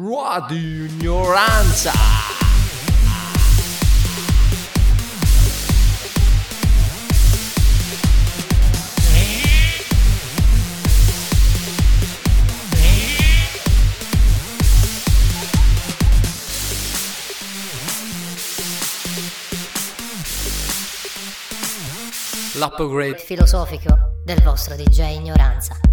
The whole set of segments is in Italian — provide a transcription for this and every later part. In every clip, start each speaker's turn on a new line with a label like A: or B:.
A: Radio Ignoranza. L'upgrade
B: filosofico del vostro DJ. Ignoranza.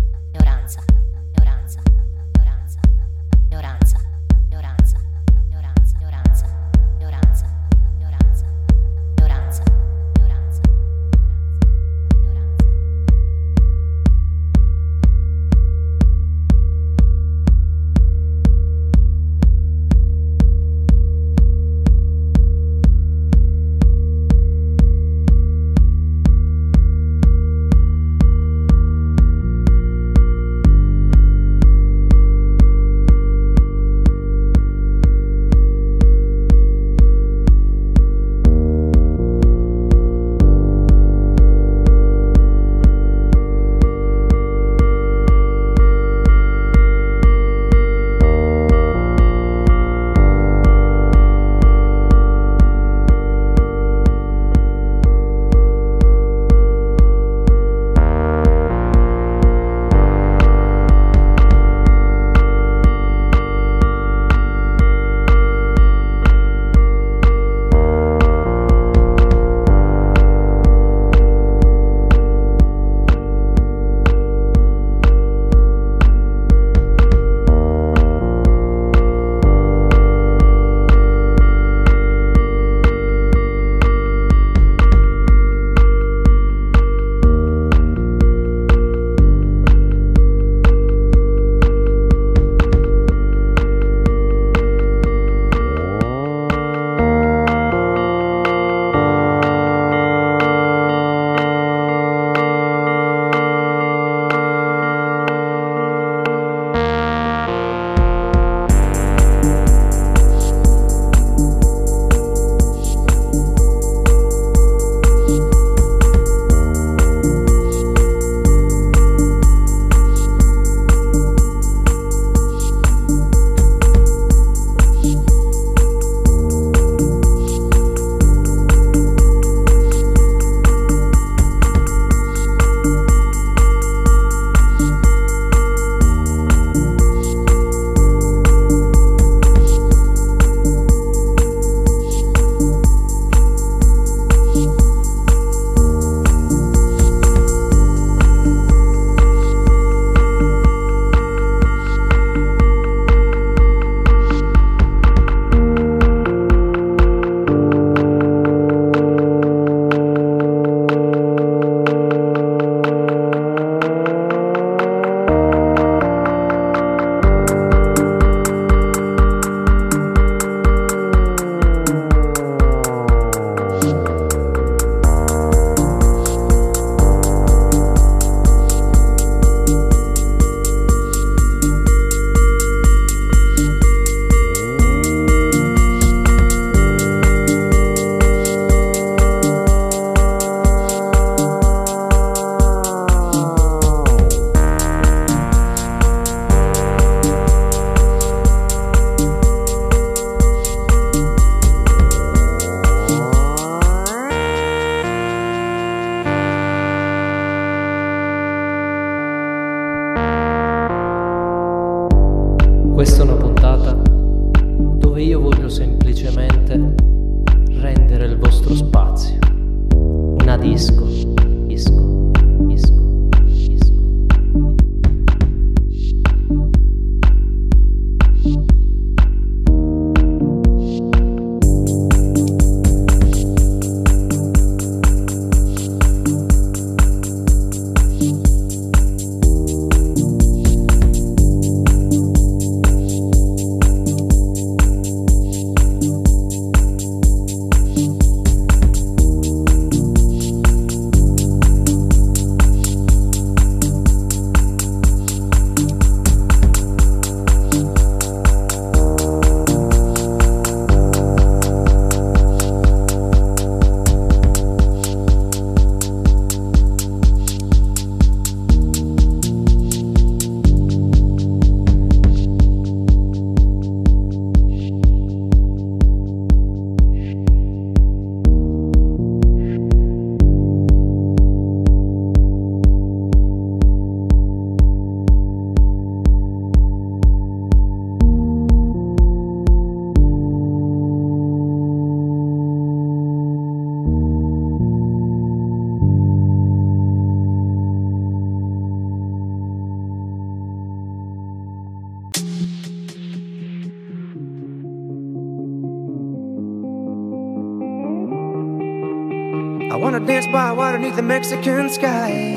C: By water beneath the Mexican sky.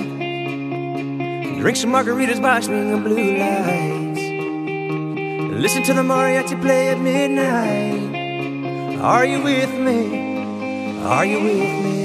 C: Drink some margaritas by swinging blue lights. Listen to the mariachi play at midnight. Are you with me? Are you with me?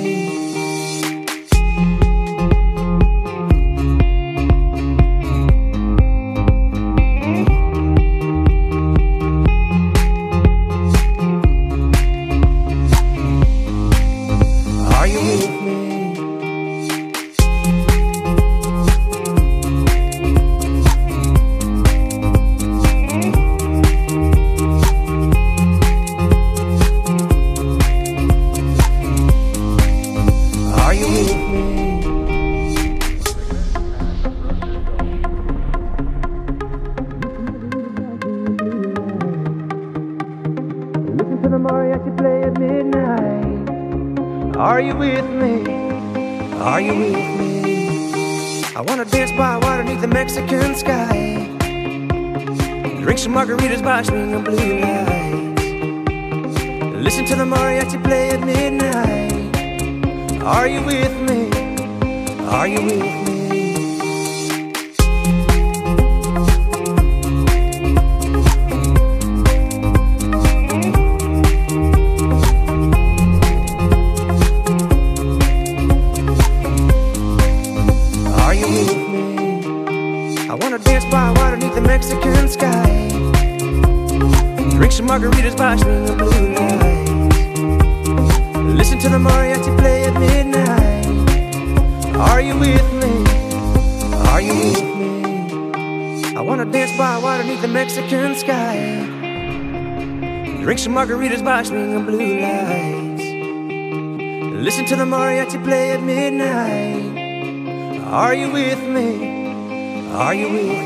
C: Are you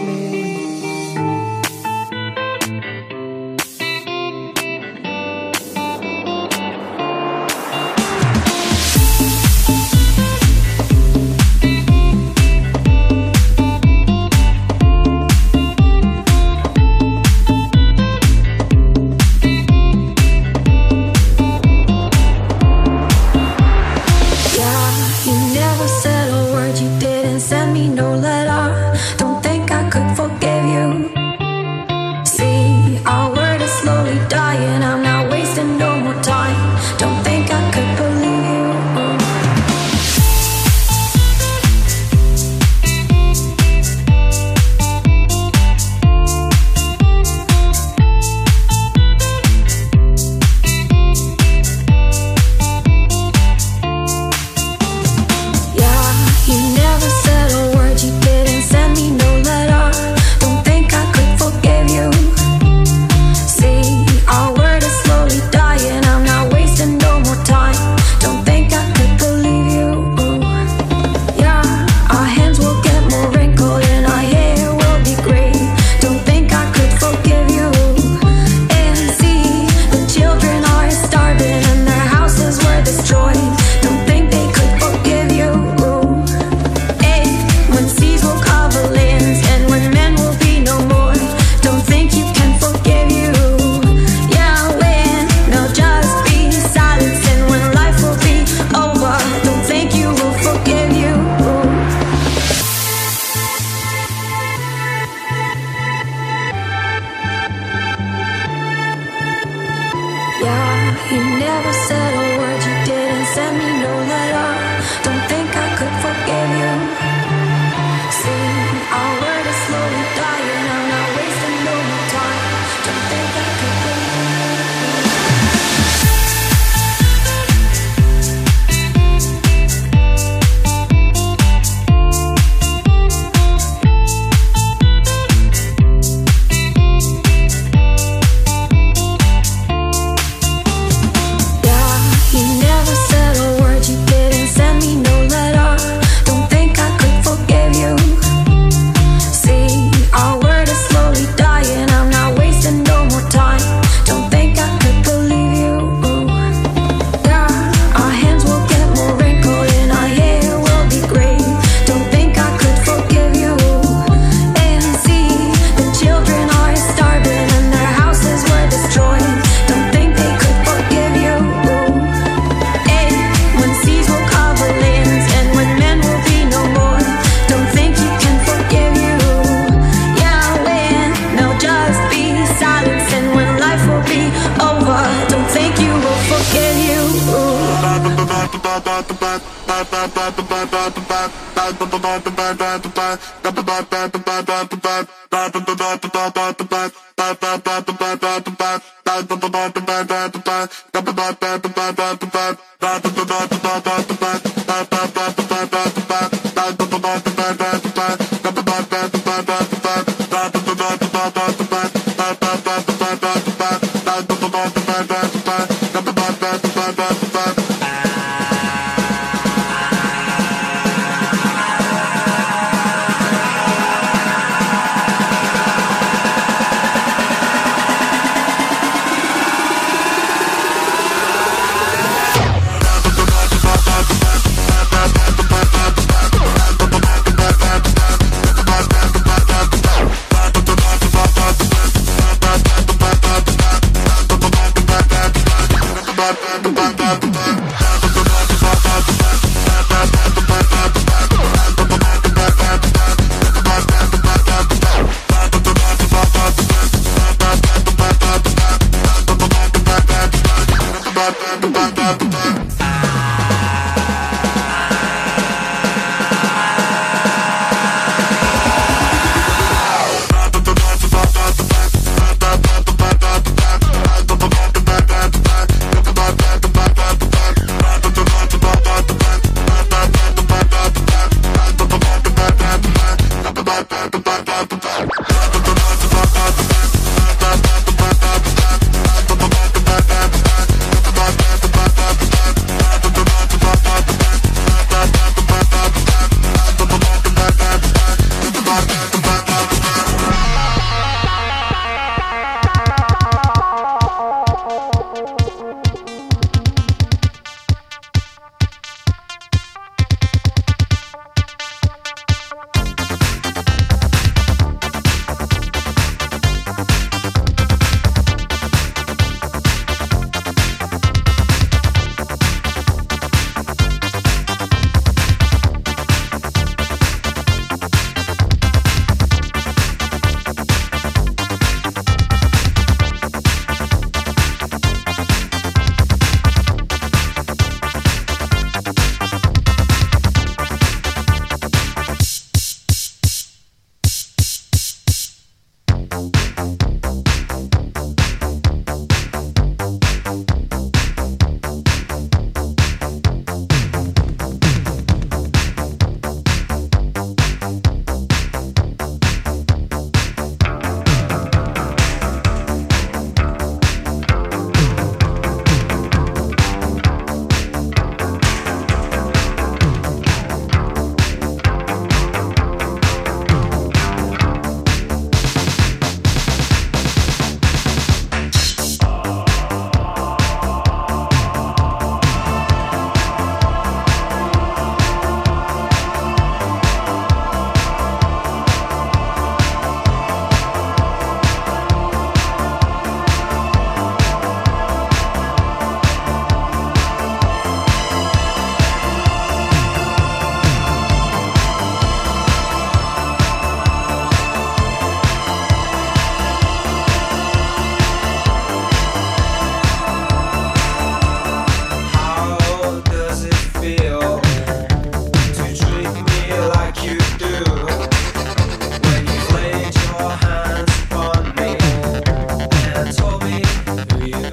A: Yeah.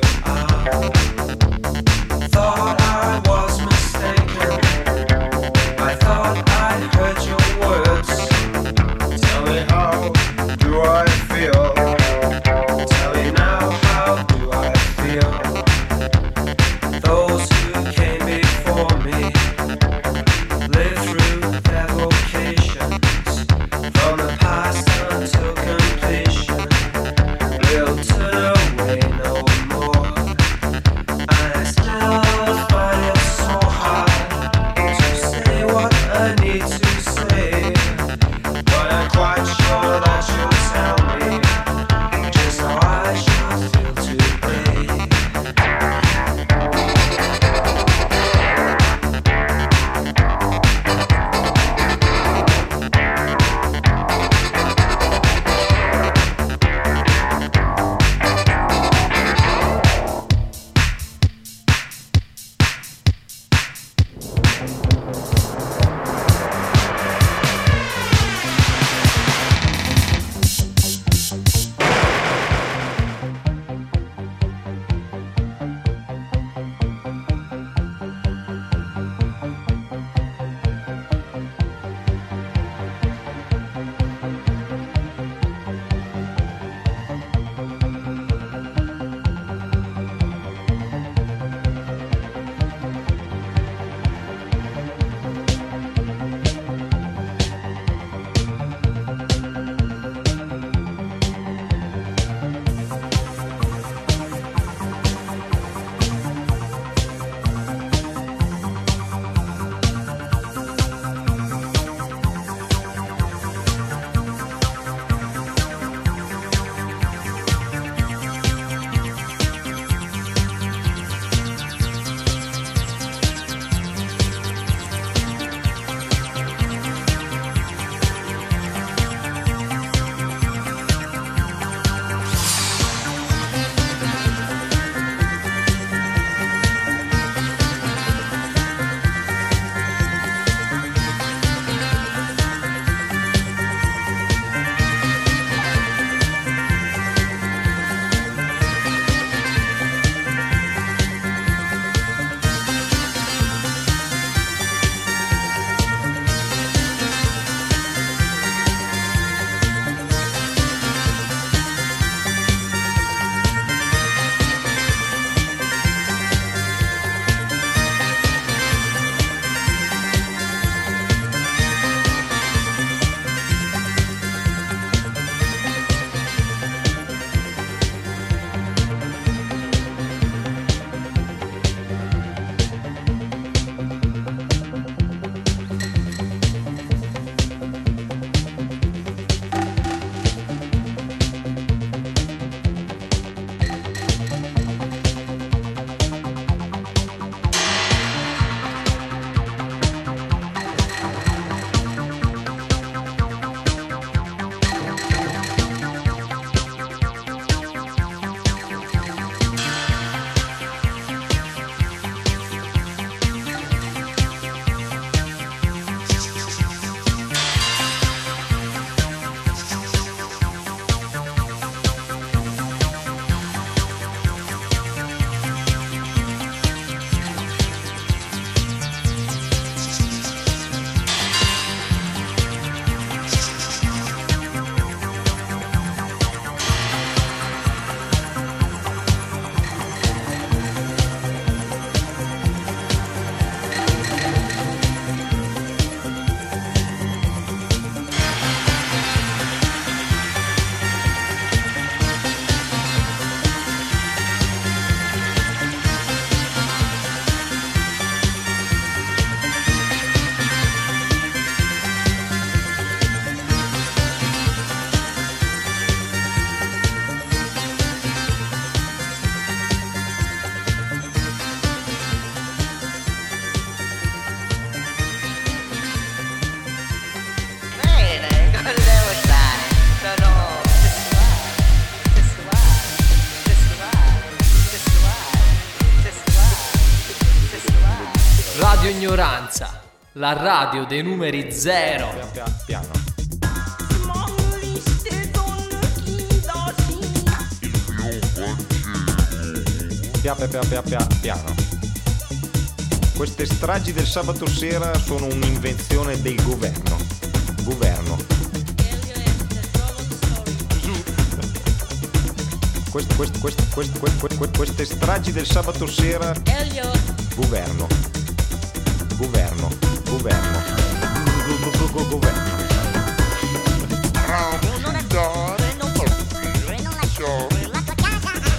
A: La radio dei numeri zero.
D: Piano. Pia, pia, pia, pia, piano. Queste stragi del sabato sera sono un'invenzione del governo. Governo. Queste, queste, queste, queste, queste, queste stragi del sabato sera. Governo. Governo. Governo. Governo.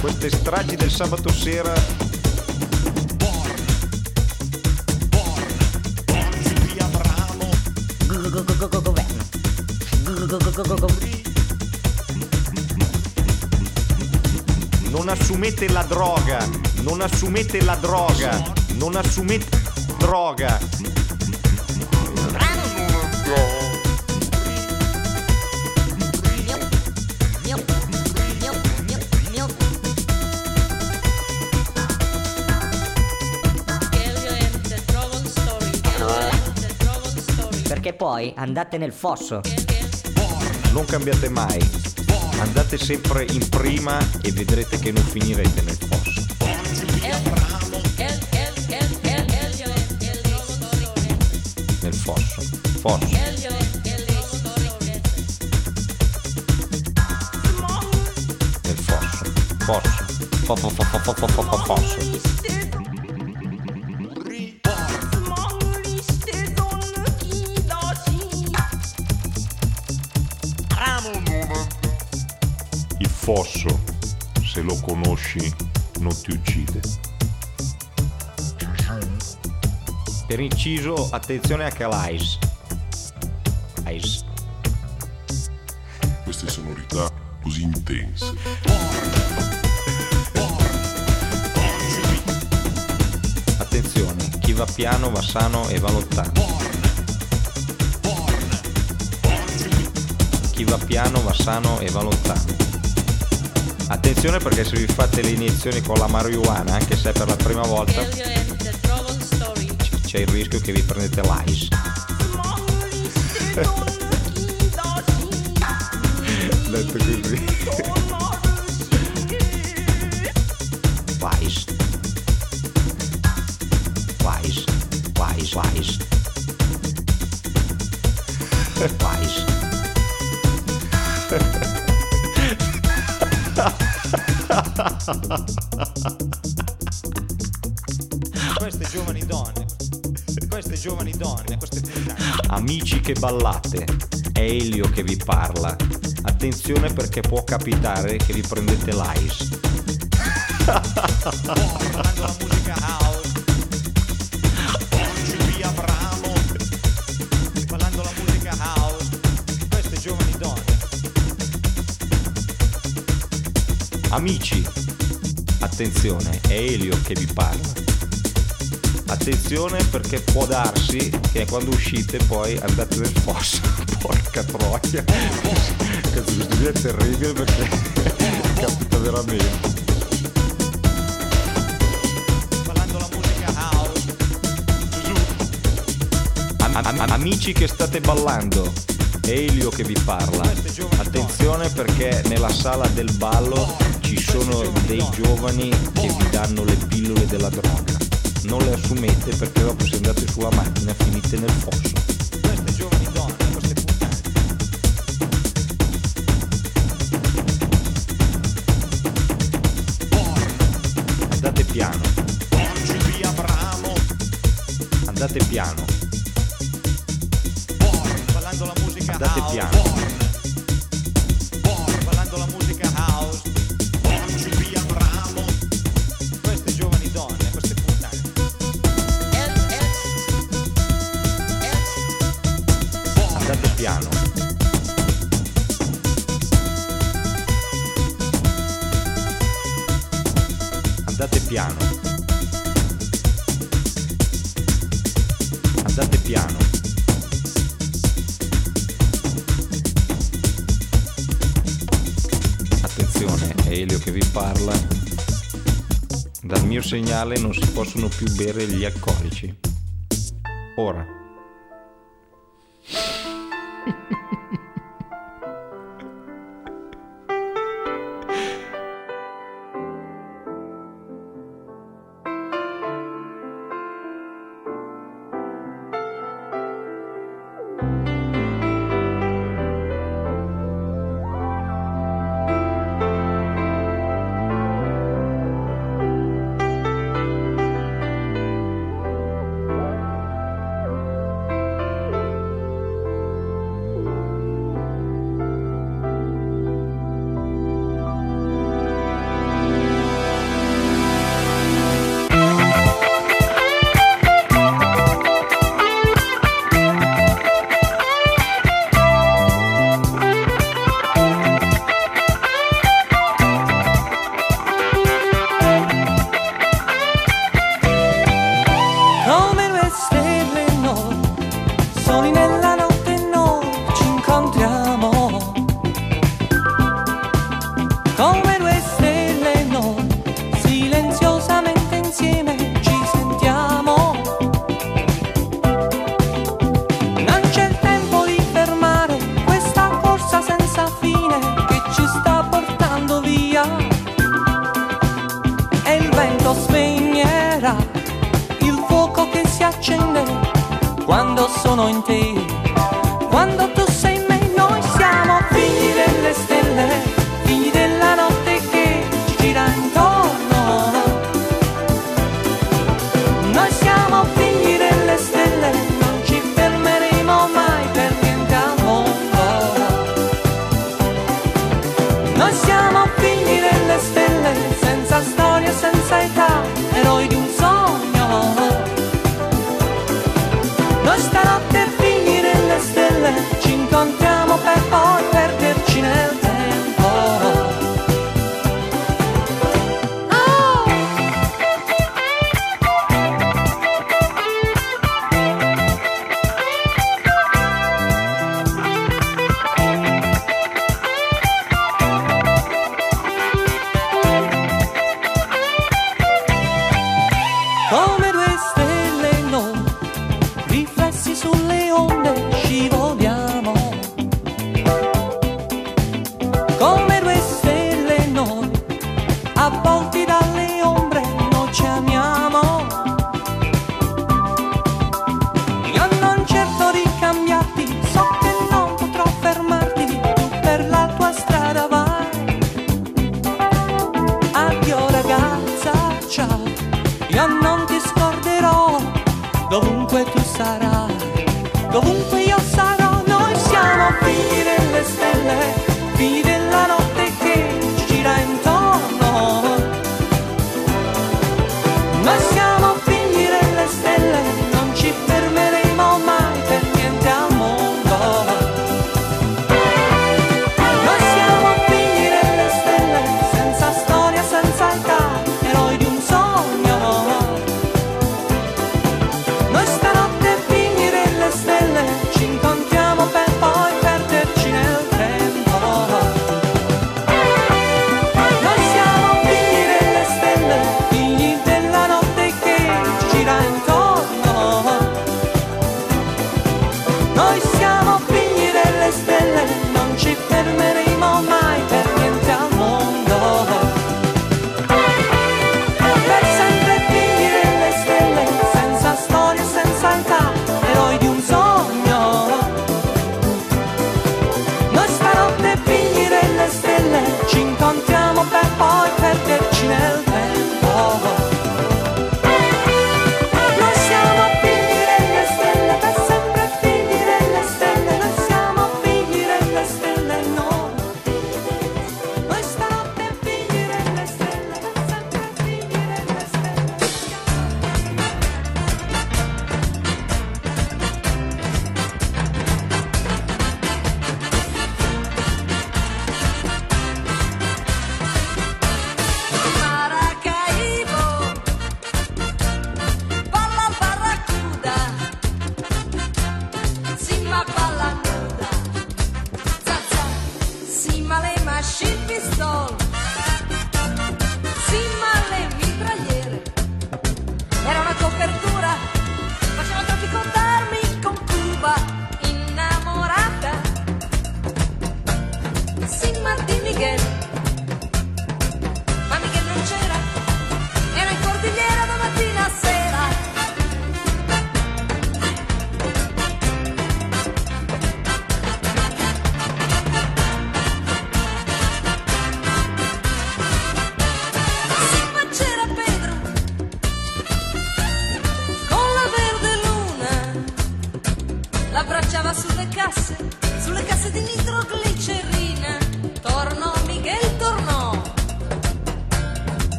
D: Queste stragi del sabato sera. Non assumete la droga, non assumete la droga, non assumete droga.
B: Poi andate nel fosso.
D: Non cambiate mai. Andate sempre in prima e vedrete che non finirete nel fosso. Nel fosso. Fosso. Nel fosso. Fosso. Fo- fo- fo- fo- fo- fo- fo- fo- Fosso.
E: Conosci, non ti uccide.
D: Per inciso, attenzione a Calais. Ice.
E: Queste sonorità così intense.
D: Attenzione, chi va piano va sano e va lontano. Chi va piano va sano e va lontano. Attenzione perché se vi fate le iniezioni con la marijuana, anche se è per la prima volta, c'è il rischio che vi prendete l'ICE. Detto così.
F: Queste giovani donne, queste giovani donne, queste.
D: Amici che ballate, è Elio che vi parla. Attenzione perché può capitare che vi prendete l'ICE.
F: La musica house.
D: Amici, attenzione, è Elio che vi parla. Attenzione perché può darsi che quando uscite poi andate nel fosso. Porca troia. Questo studio è terribile perché capita veramente. Amici che state ballando, è Elio che vi parla. Attenzione perché nella sala del ballo ci sono dei giovani che vi danno le pillole della droga. Non le assumete perché dopo se andate sulla macchina finite nel fosso.
F: Queste giovani donne, queste puttane.
D: Andate piano, andate piano, Segnale non si possono più bere gli alcolici.
G: ora.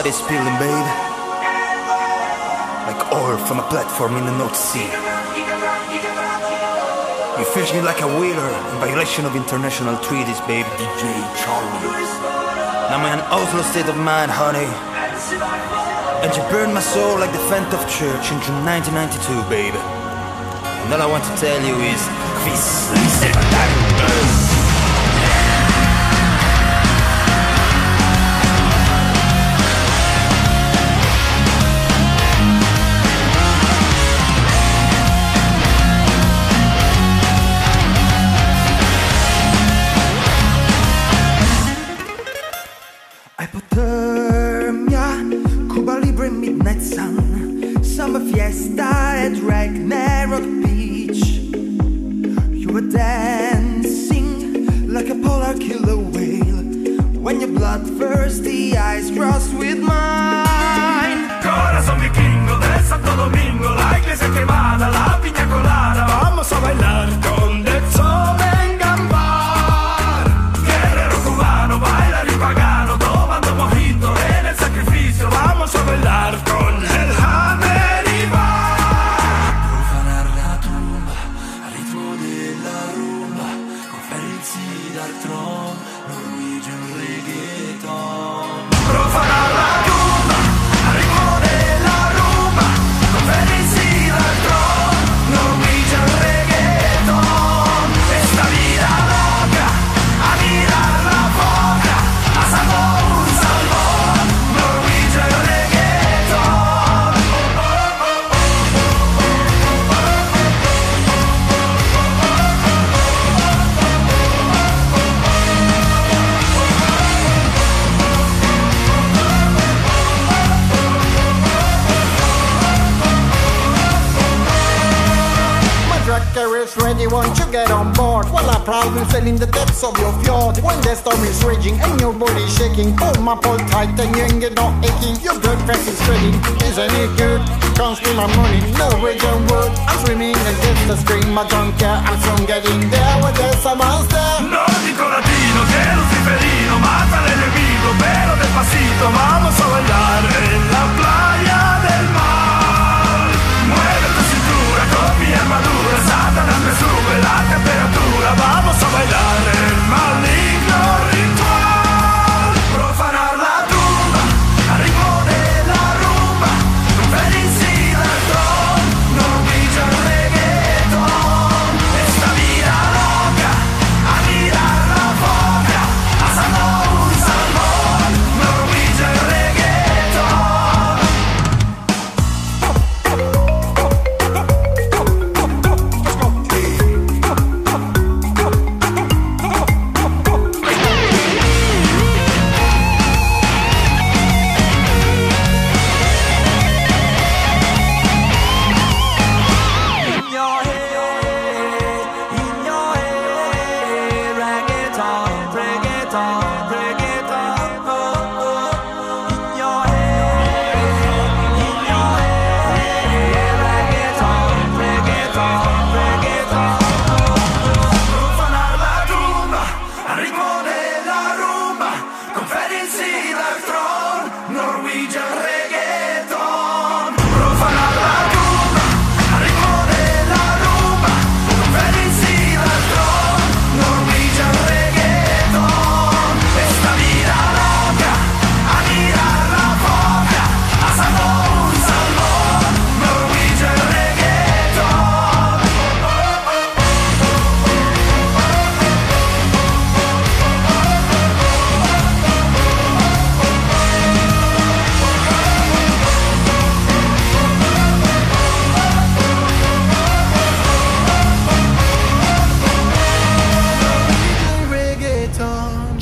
F: blood is spilling, babe. Like oil from a platform in the North Sea. You fish me like a whaler in violation of international treaties, babe, DJ Charlie. Now I'm in an Oslo state of mind, honey. And you burned my soul like the Phantom of Church in June 1992, babe. And all I want to tell you is,
H: please is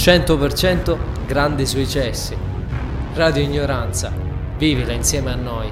A: 100% grandi successi. Radio Ignoranza, vivila insieme a noi.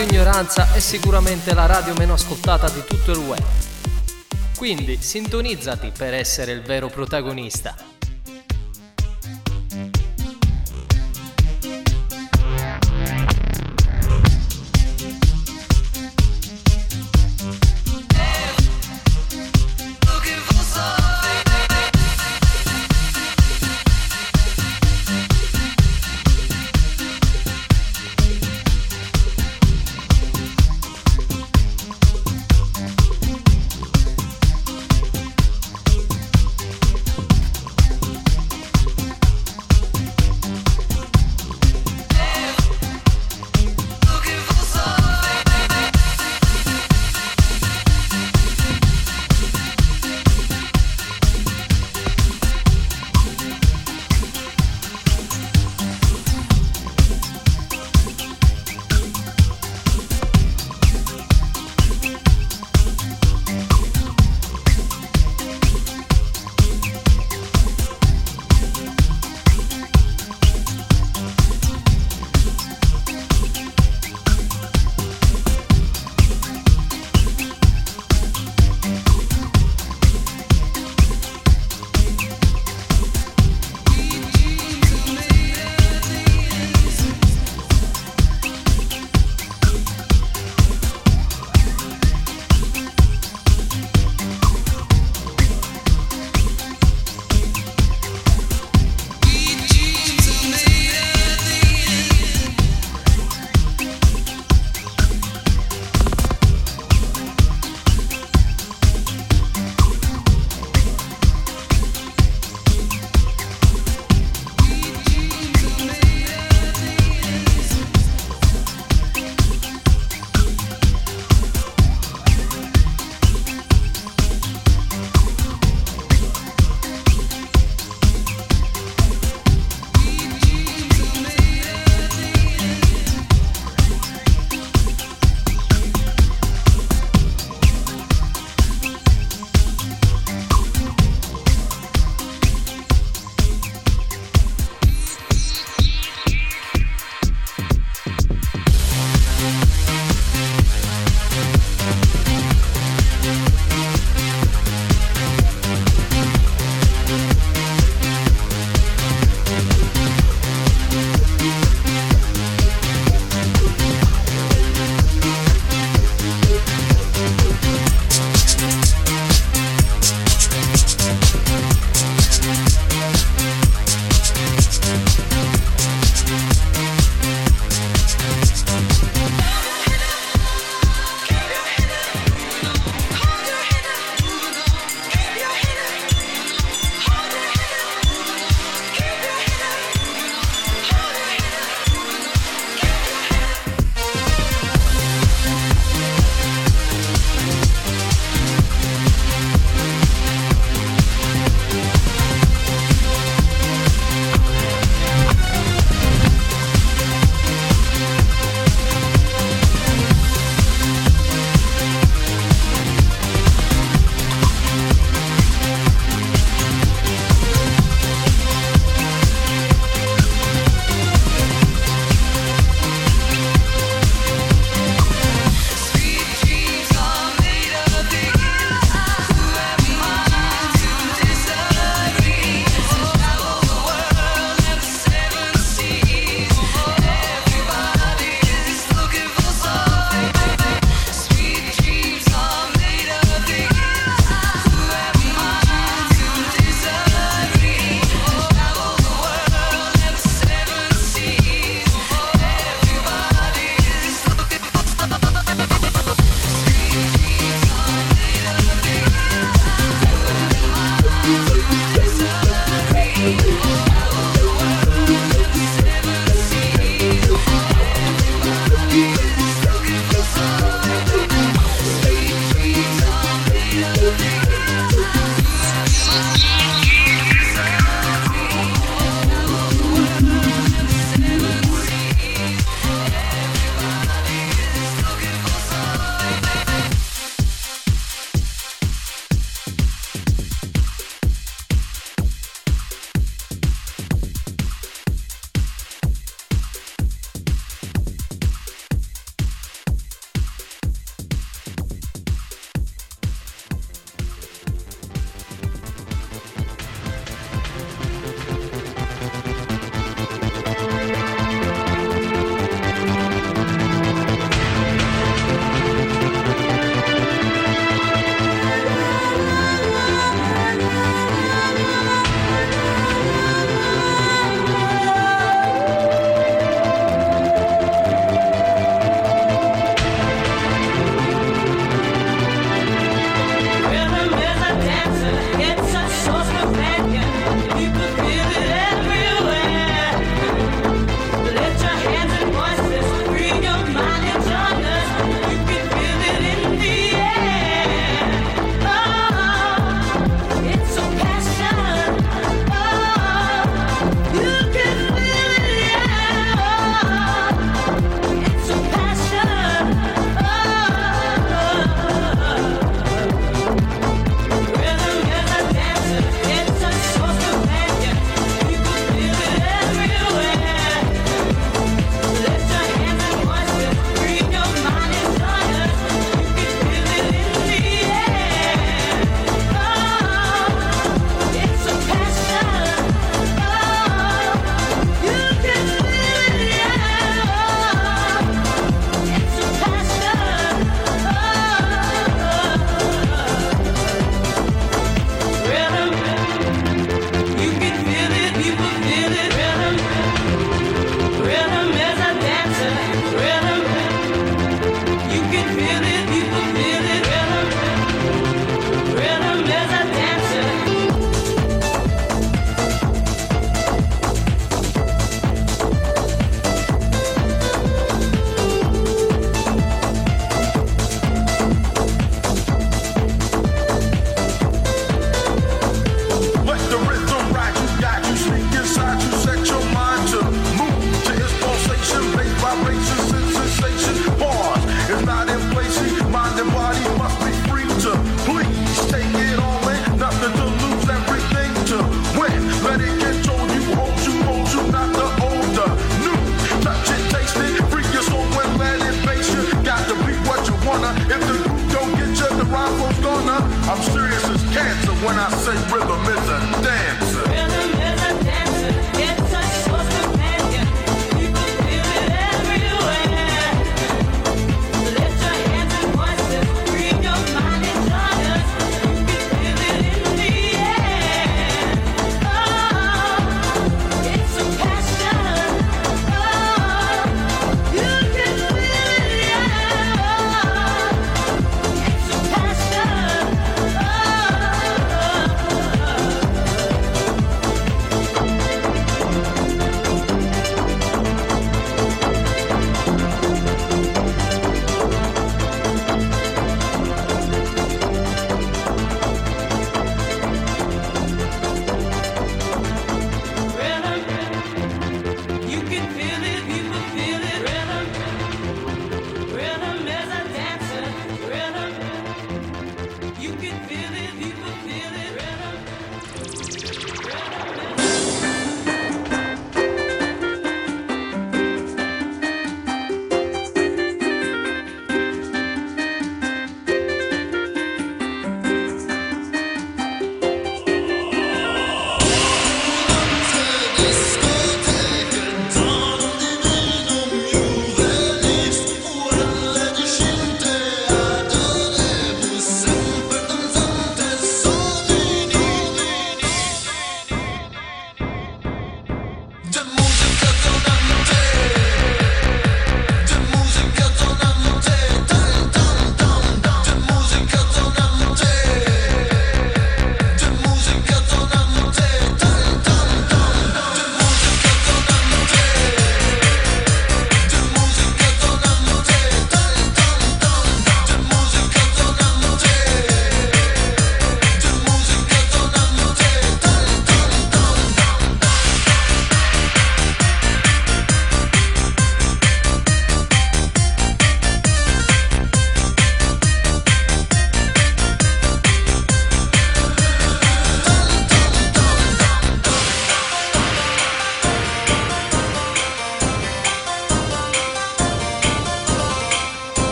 A: Radio Ignoranza è sicuramente la radio meno ascoltata di tutto il web. Quindi sintonizzati per essere il vero protagonista.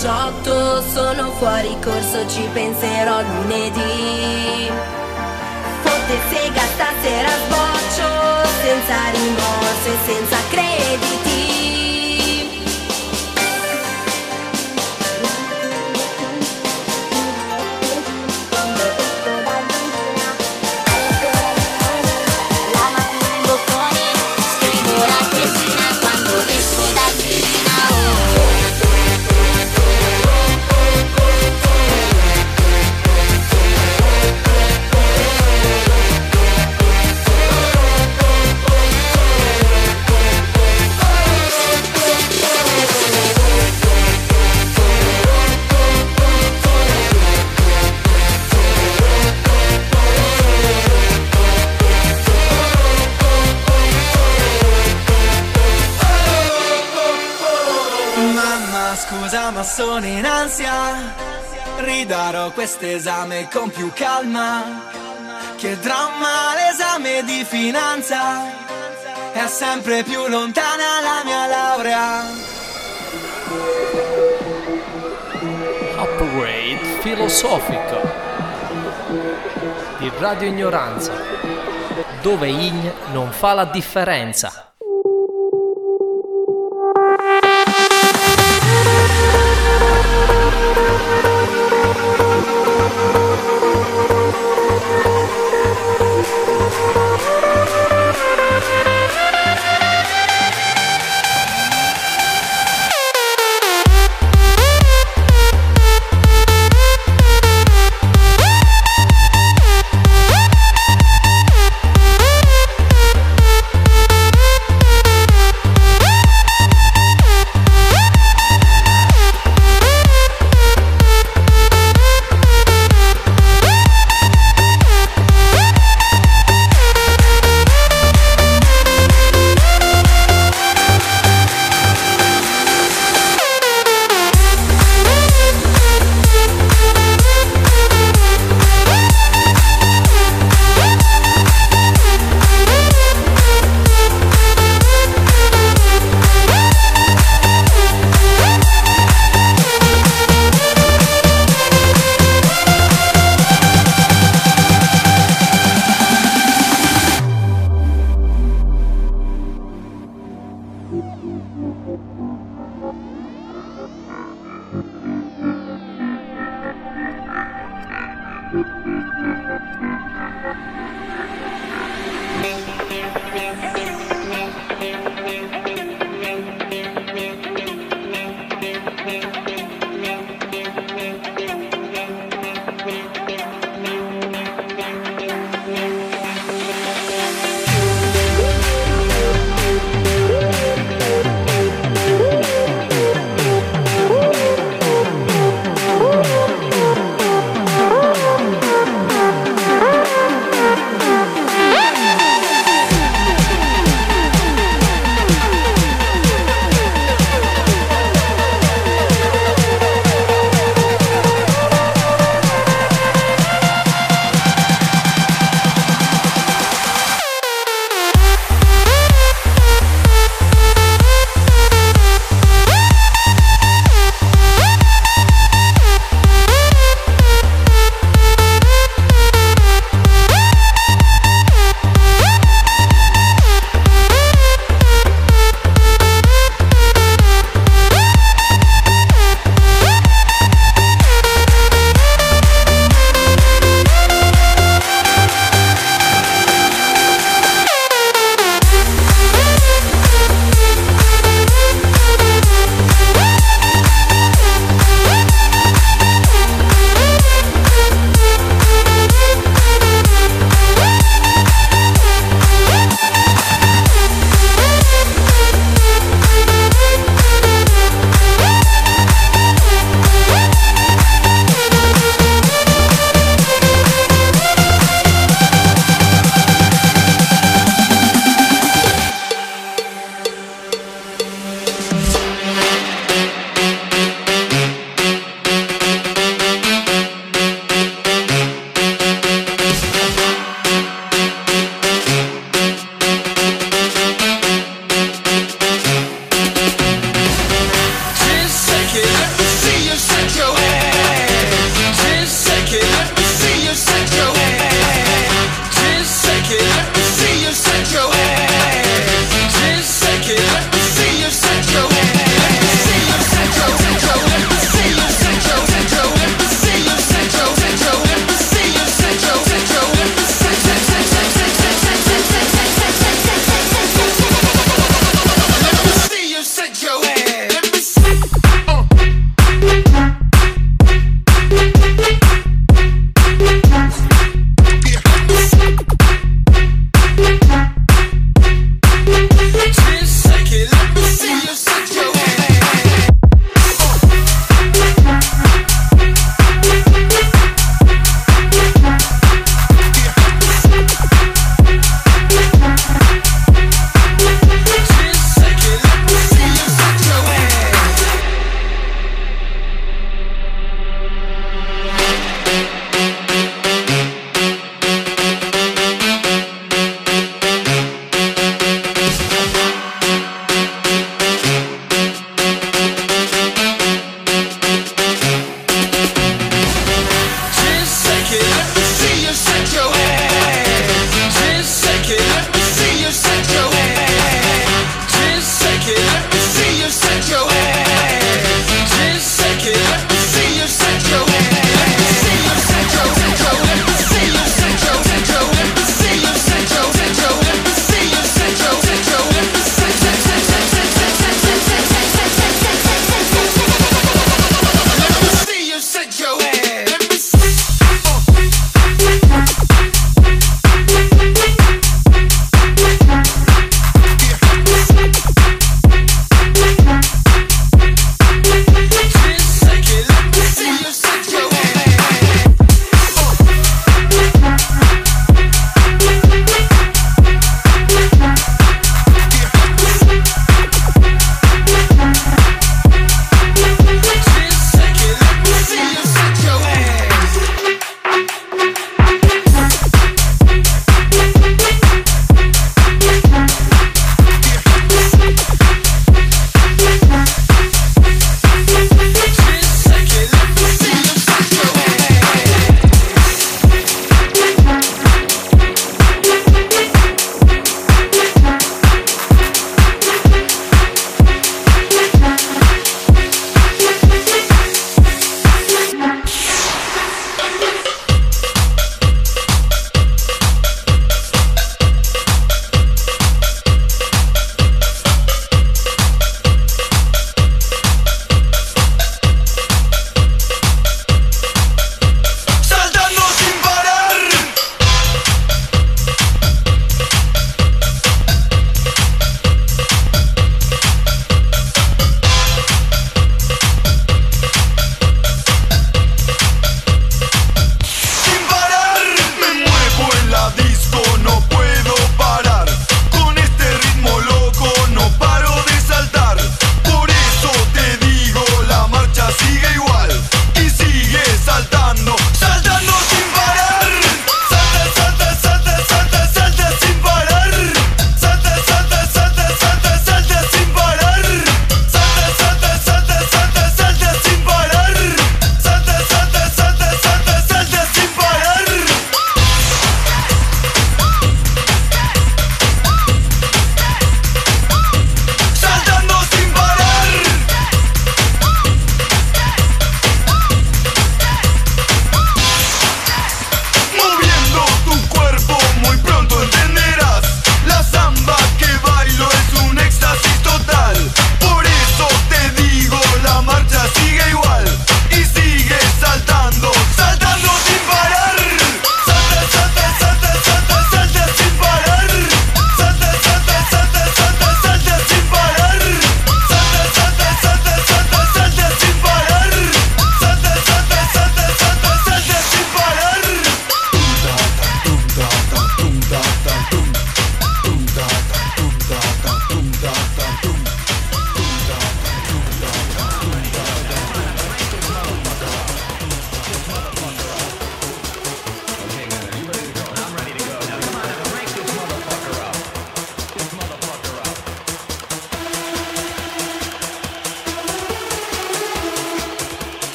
I: 18 sono fuori corso, ci penserò lunedì. Forte sega stasera sboccio, senza rimorso e senza crediti.
J: darò quest'esame con più calma. Che dramma l'esame di finanza. È sempre più lontana la mia laurea.
A: Upgrade filosofico di Radio Ignoranza, dove Ign non fa la differenza.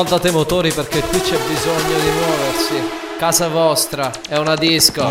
A: Riscaldate i motori perché qui c'è bisogno di muoversi. Casa vostra è una disco.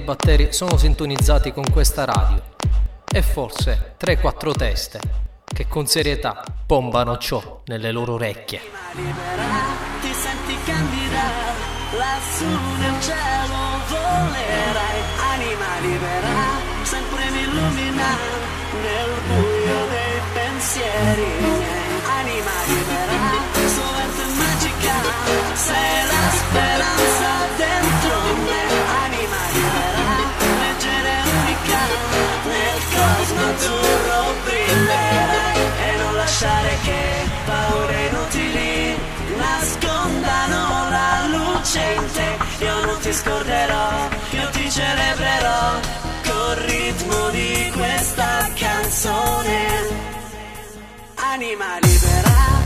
K: ...700 milioni di batteri sono sintonizzati con questa radio e forse 3-4 teste che con serietà bombano ciò nelle loro orecchie.
L: ti senti candida lassù nel cielo volerai anima libera sempre mi illumina nel buio dei pensieri anima libera sovente magica sei la speranza dentro azzurro brillerai e non lasciare che paure inutili. Nascondano la luce in te. Io non ti scorderò io ti celebrerò col ritmo di questa canzone. Anima libera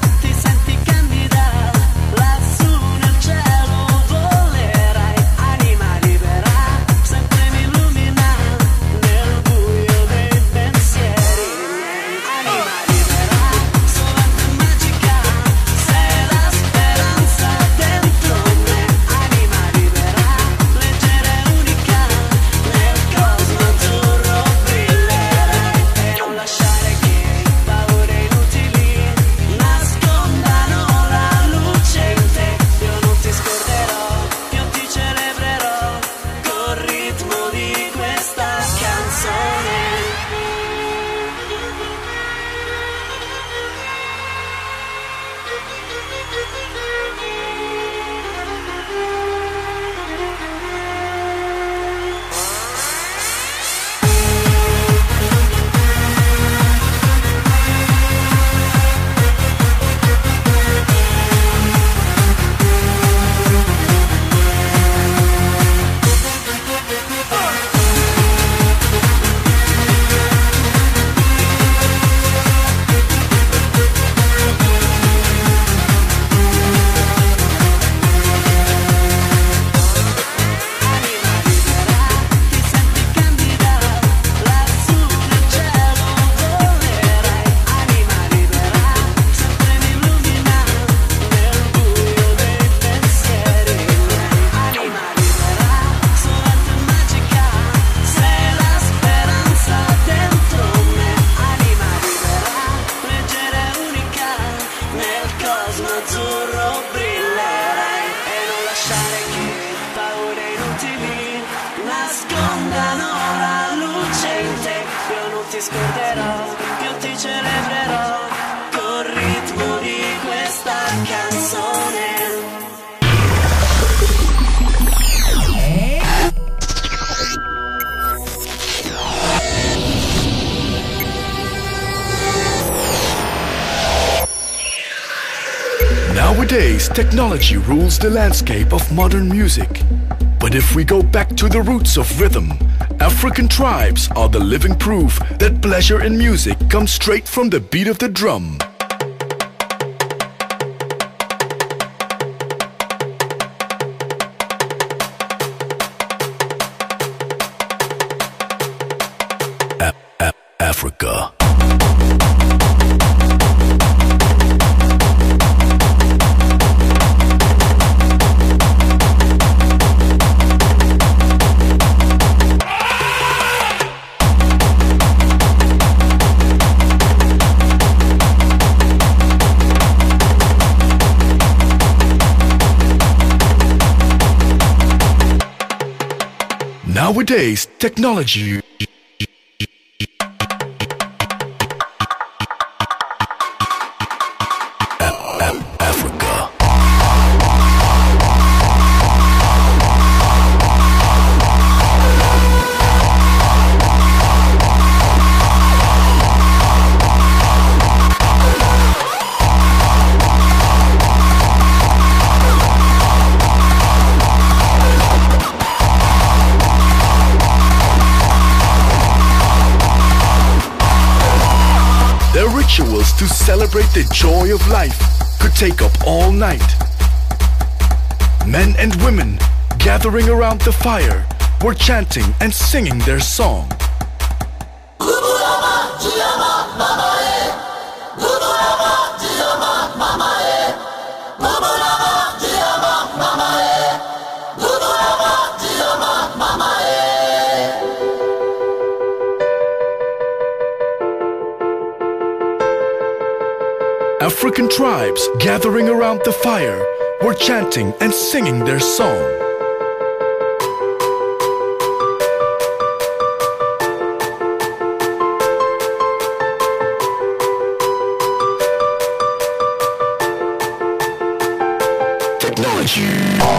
M: technology rules the landscape of modern music. But if we go back to the roots of rhythm, African tribes are the living proof that pleasure in music comes straight from the beat of the drum. Today's technology. Their rituals to celebrate the joy of life could take up all night. Men and women gathering around the fire were chanting and singing their song. African tribes gathering around the fire were chanting and singing their song. Technology.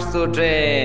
N: watch.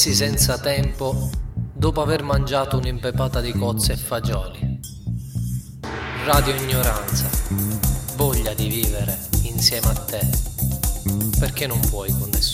K: messi senza tempo dopo aver mangiato un'impepata di cozze e fagioli. Radio Ignoranza, voglia di vivere insieme a te, perché non puoi con
O: nessuno.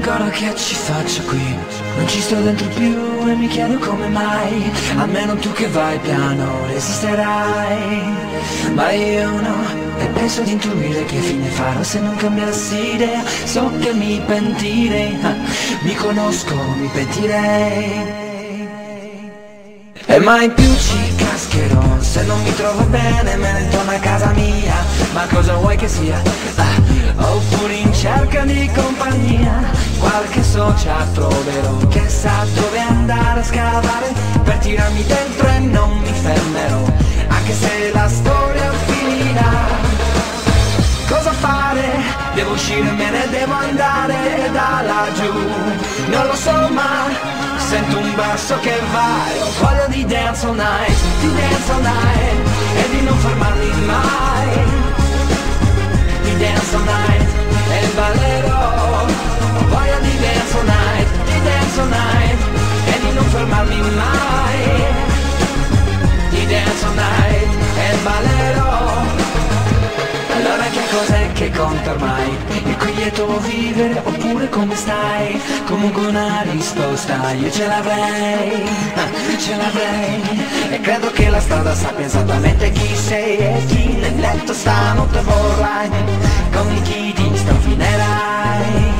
O: ancora che ci faccio qui. Non ci sto dentro più e mi chiedo come mai. Almeno tu che vai piano resisterai. Ma io no e penso di intuire che fine farò se non cambiassi idea. So che mi pentirei, ah, mi conosco, mi pentirei. E mai più ci cascherò Se
J: non mi trovo bene me ne torno ma cosa vuoi che sia? Ah, oppure in cerca di compagnia Qualche socia troverò. Che sa dove andare a scavare Per tirarmi dentro e non mi fermerò. Anche se la storia finirà. Cosa fare? Devo uscire, me ne devo andare da laggiù. Non lo so ma sento un basso che va. Ho voglia di dance all night, di dance all night E di non fermarmi mai dance all night e ballerò Ho E di non fermarmi mai. Di dance all night e ballerò allora che cos'è che conta ormai? Il qui lieto vivere oppure come stai? Comunque una risposta io ce l'avrei, ce l'avrei E credo che la strada sappia esattamente chi sei E chi nel letto stanotte vorrai Con chi ti strofinerai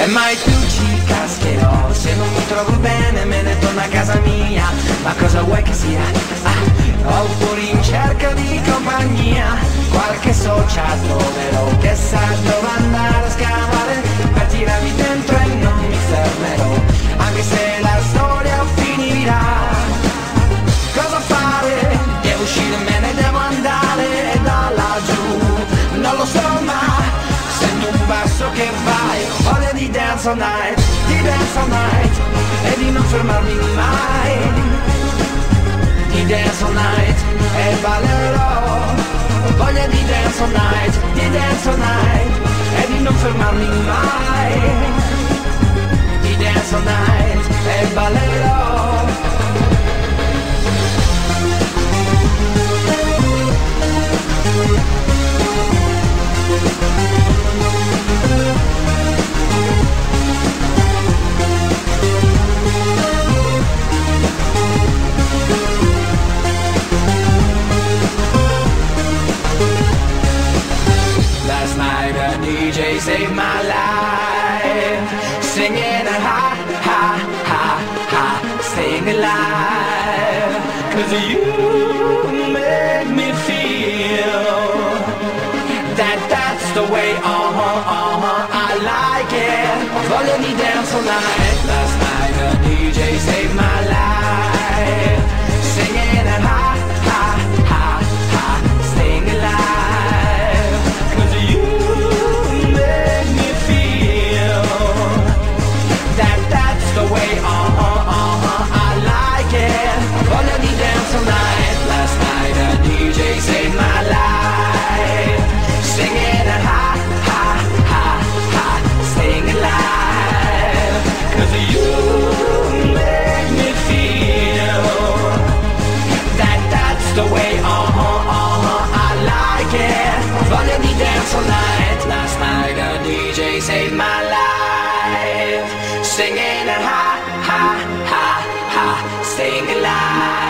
J: e mai più ci cascherò Se non mi trovo bene me ne torno a casa mia Ma cosa vuoi che sia? Ah, oppure in cerca di compagnia. Qualche socia troverò Che sa dove andare a scavare. Per tirarmi dentro e non mi fermerò. Anche se la storia finirà. Cosa fare? Devo uscire, me ne devo andare da laggiù. Non lo so ma Sento un basso che vai. Ho voglia di dance all night Di dance all night. E di non fermarmi mai Di dance all night. E ballerò dance all night Di dance all night. E di non fermarmi mai. Di dance all night E ballerò Last DJ saved my life. Singing a ha, ha, ha, ha Staying alive. Cause you make me feel That that's the way, uh-huh, uh-huh I like it. Follow di dance all night Last night a DJ saved my life night Last night a DJ saved my life. Singing a ha, ha, ha, ha Staying you make me feel That that's the way, uh-huh, uh-huh I like it. Di dance all night Last night a DJ saved my life. Singing ha, ha, ha, ha Staying alive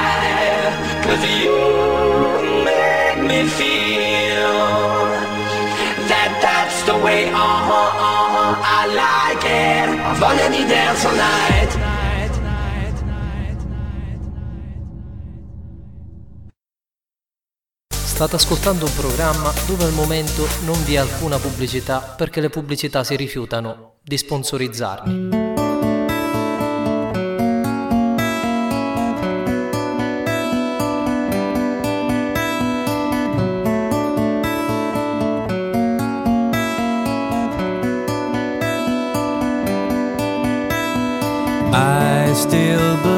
A: State ascoltando un programma dove al momento non vi è alcuna pubblicità perché le pubblicità si rifiutano di sponsorizzarmi.
P: Still believe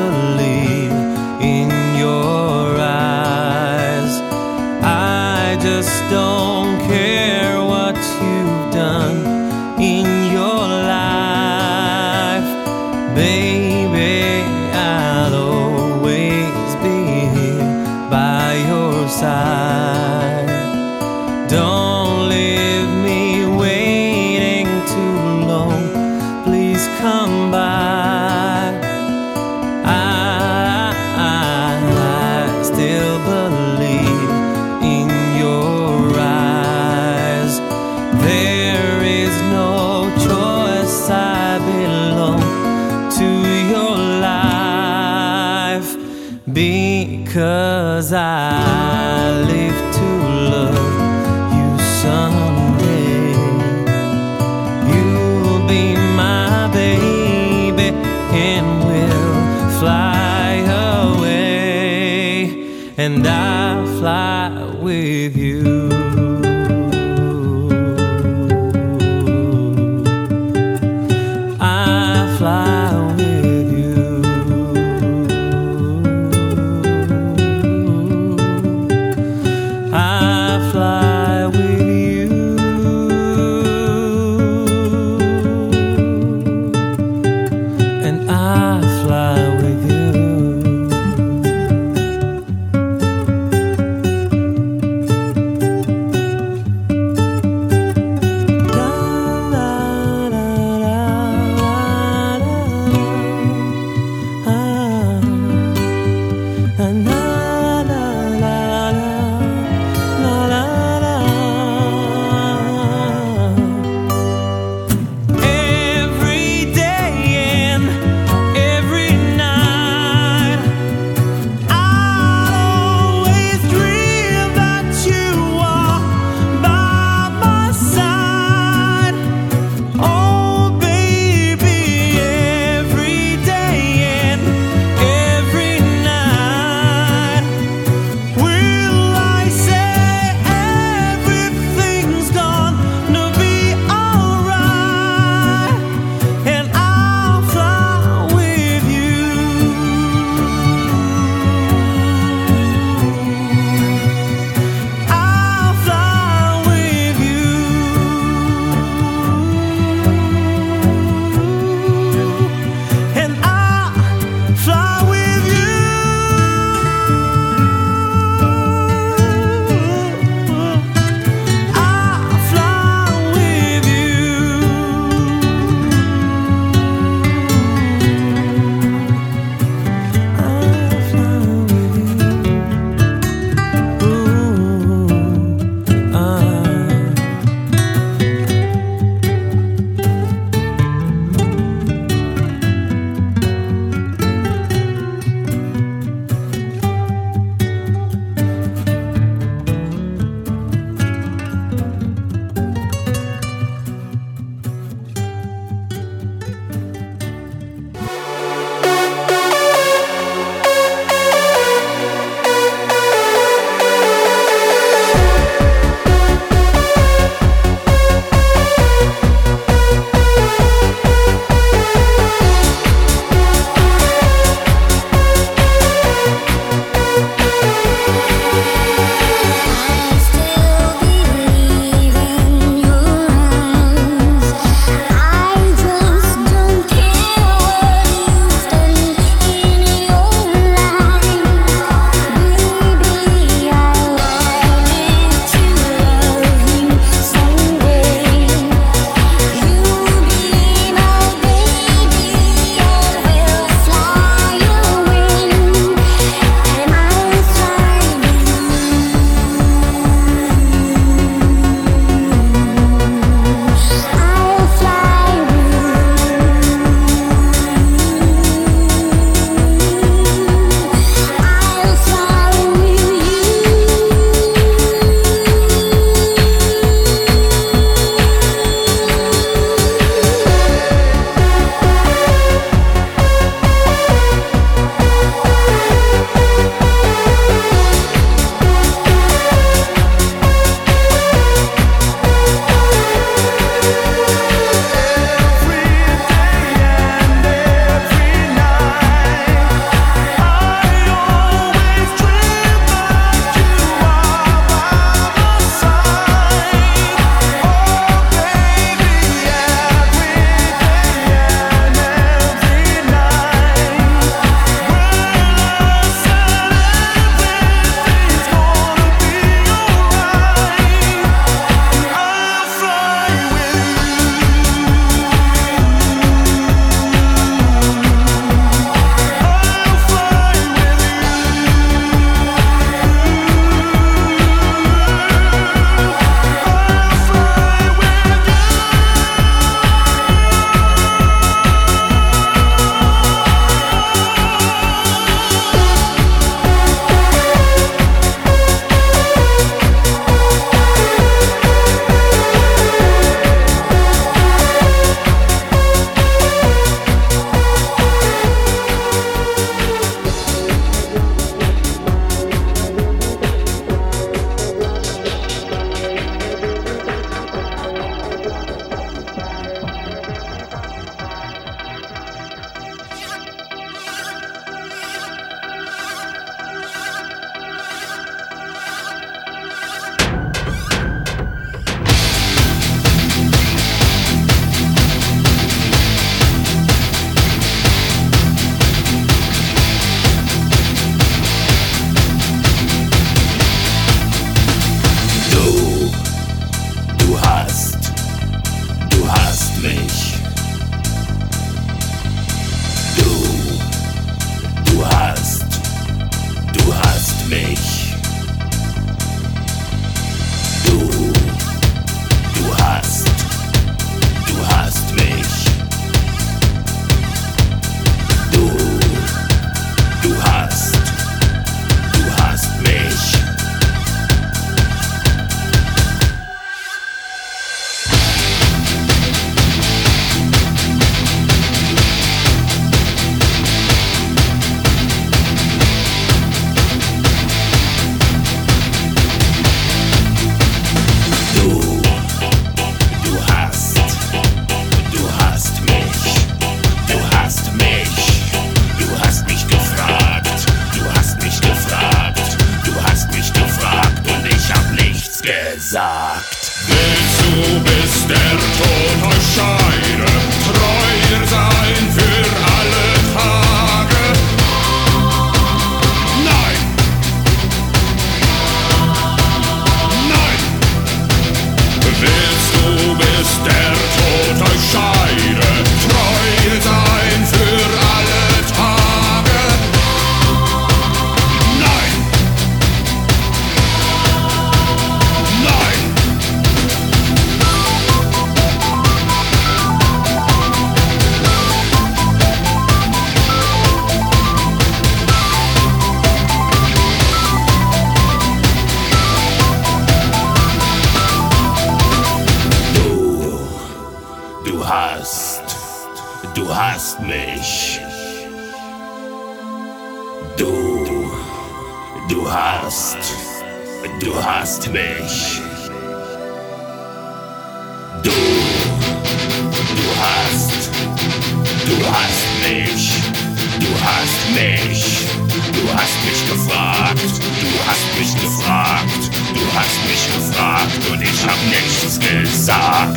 Q: Szamniecki za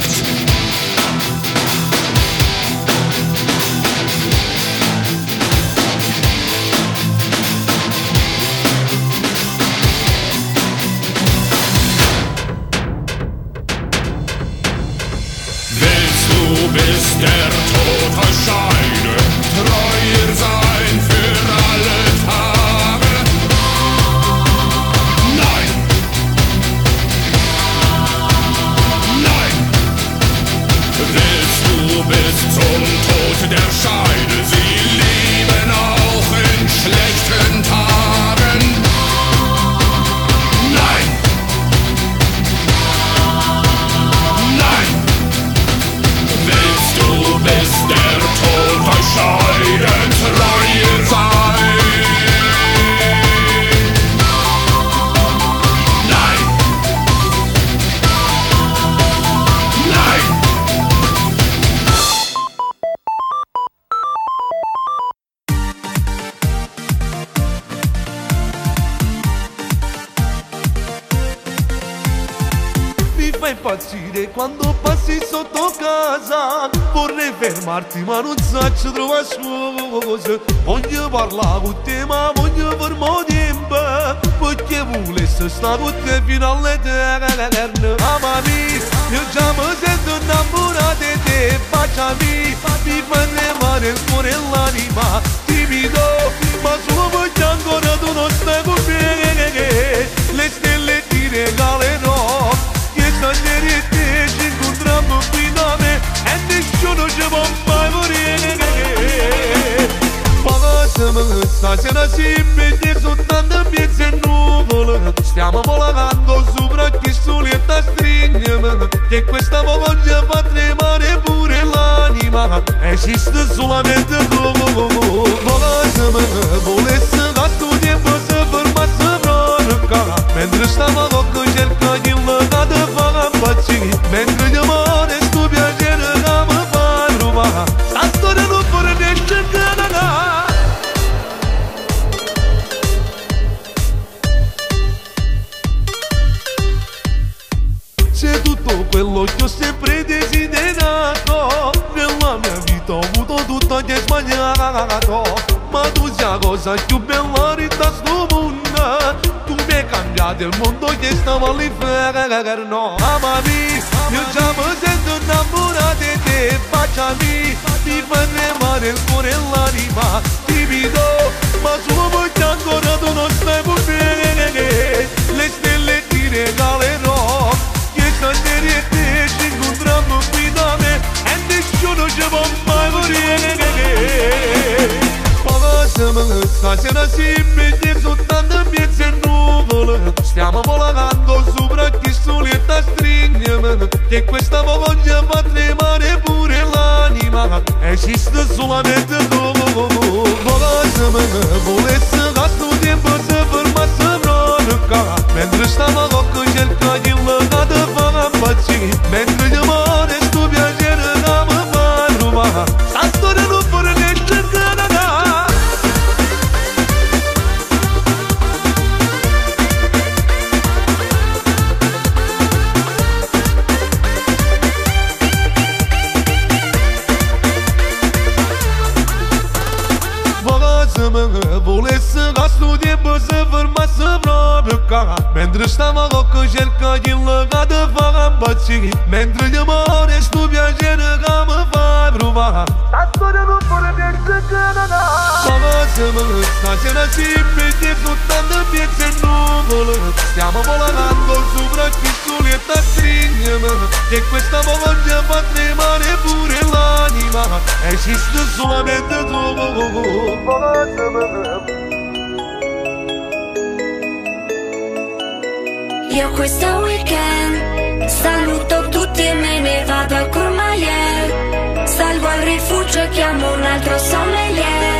Q: fermarti ma non so trovare scusa Voglio parlare con te ma voglio fermo tempo Perché volessi stare con te Passami stasera si vede soltanto mezzo e nuvole Stiamo volando sopra chi soletta stringermi Che questa voglia fa tremare pure l'anima Esiste solamente tu Passami, volessi da sto tempo si fermasse proprio Mentre stavo con cerca di lega di fare impazzire Mentre all'inferno Amami, io già mi sento innamorato di te Baciami, mi fa tremare il cuore e l'anima Timido, ma solo voglio ancora tu non stai con me Le stelle ti regalerò che stasera e te ci incontriamo qui da me e nessuno ci può mai morire Passami stasera si vede soltanto mezzo e nuvole Stiamo volando Che questa voglia fa tremare pure l'anima. Esiste solamente tu Passami, volessi che sto tempo si fermasse proprio Mentre stavo con cerca di lega di fare impazzire Mentre gli amore sto piacere Immagina si prende soltanto piezze e nuvole Stiamo volando sopra cristalli e tattrignano E questa voglia fa tremare pure l'anima. Esiste solamente tu
R: Io questo weekend saluto tutti e me ne vado al Courmayeur Salgo al rifugio e chiamo un altro sommelier.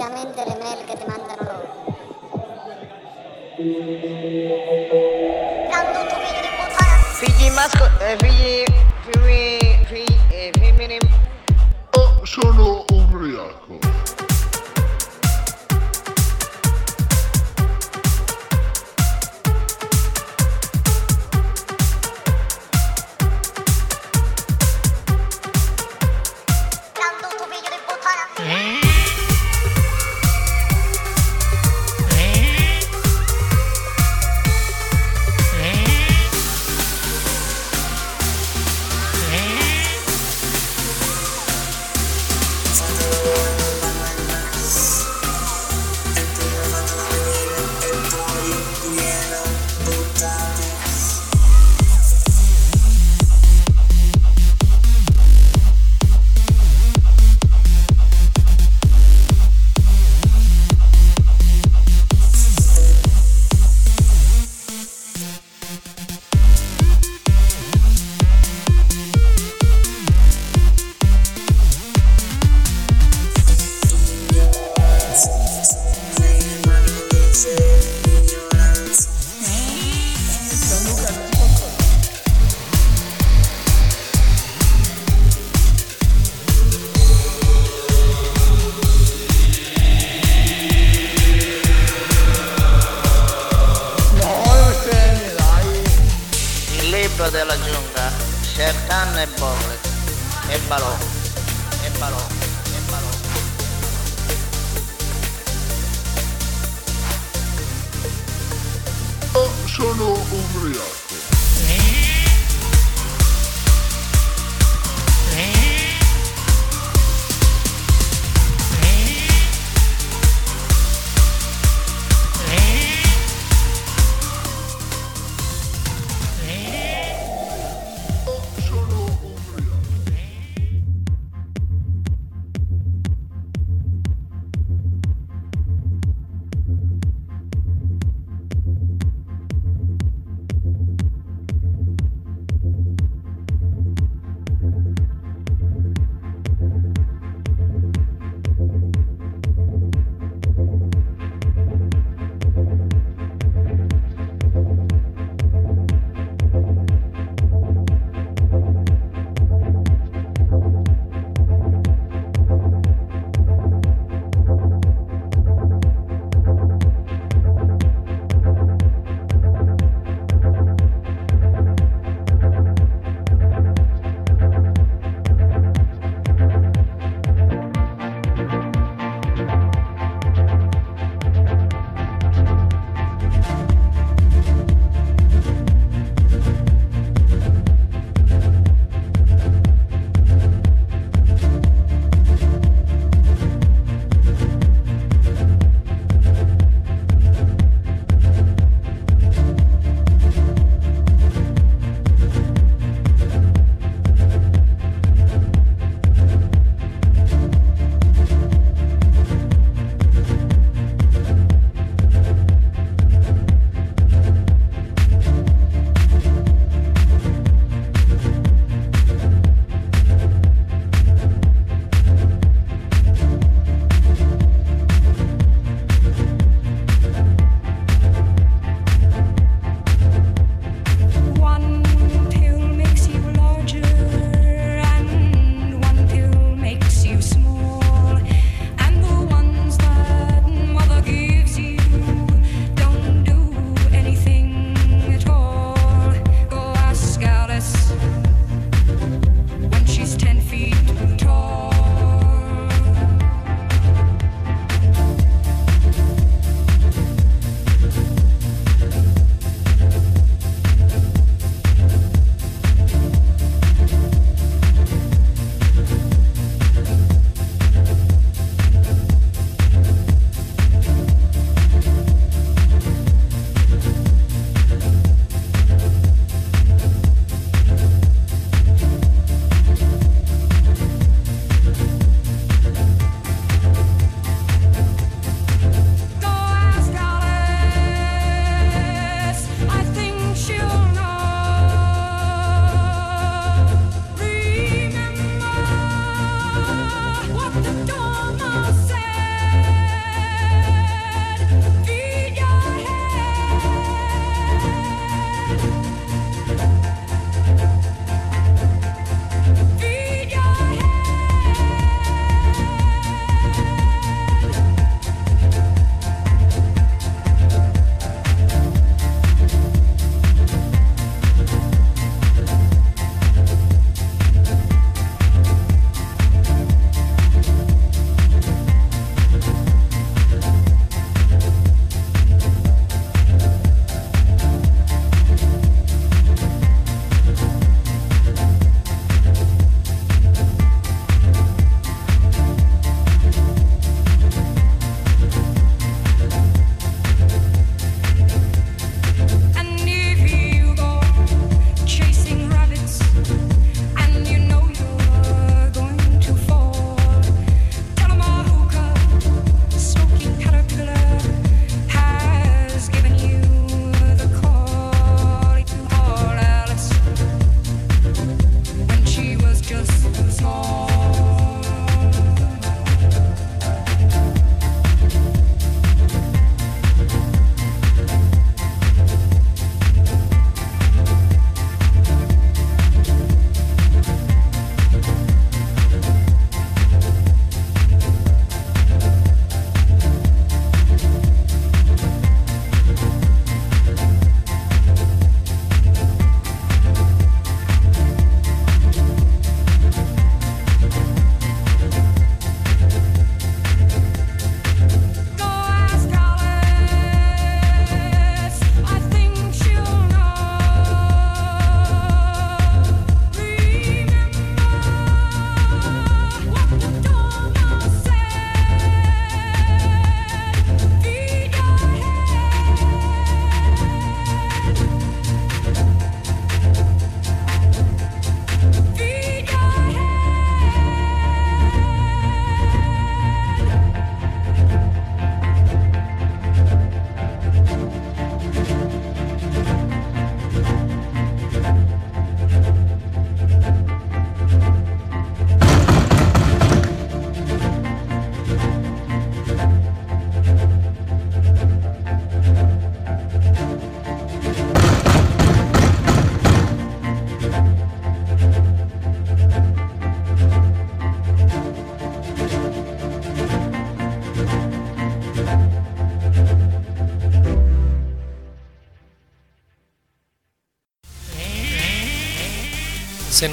S: Solo e esclusivamente le mail che ti mandano loro.
T: Figli masco,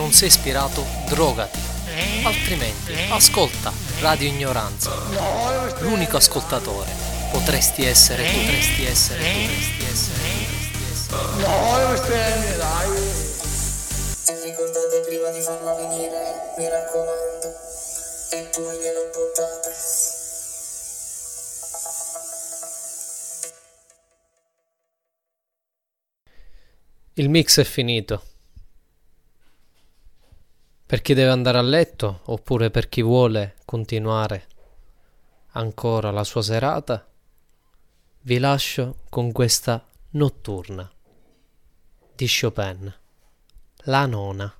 A: non sei ispirato, drogati. Altrimenti, ascolta Radio Ignoranza. L'unico ascoltatore. Potresti essere potresti essere potresti essere potresti essere.
U: No, stai dai.
V: Se ricordate prima di farla venire, mi raccomando, e poi glielo buttate.
A: Il mix è finito. Per chi deve andare a letto oppure per chi vuole continuare ancora la sua serata, vi lascio con questa notturna di Chopin, la nona.